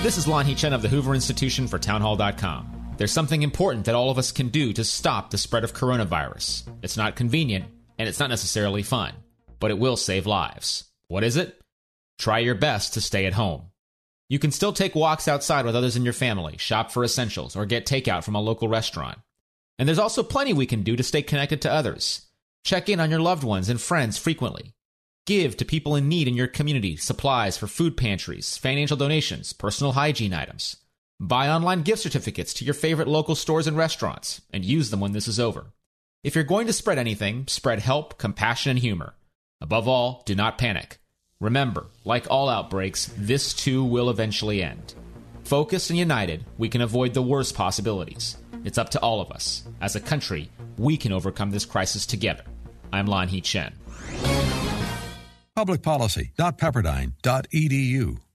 This is Lanhee Chen of the Hoover Institution for Townhall.com. There's something important that all of us can do to stop the spread of coronavirus. It's not convenient, and it's not necessarily fun, but it will save lives. What is it? Try your best to stay at home. You can still take walks outside with others in your family, shop for essentials, or get takeout from a local restaurant. And there's also plenty we can do to stay connected to others. Check in on your loved ones and friends frequently. Give to people in need in your community supplies for food pantries, financial donations, personal hygiene items. Buy online gift certificates to your favorite local stores and restaurants, and use them when this is over. If you're going to spread anything, spread help, compassion, and humor. Above all, do not panic. Remember, like all outbreaks, this too will eventually end. Focused and united, we can avoid the worst possibilities. It's up to all of us. As a country, we can overcome this crisis together. I'm Lanhee Chen publicpolicy.pepperdine.edu.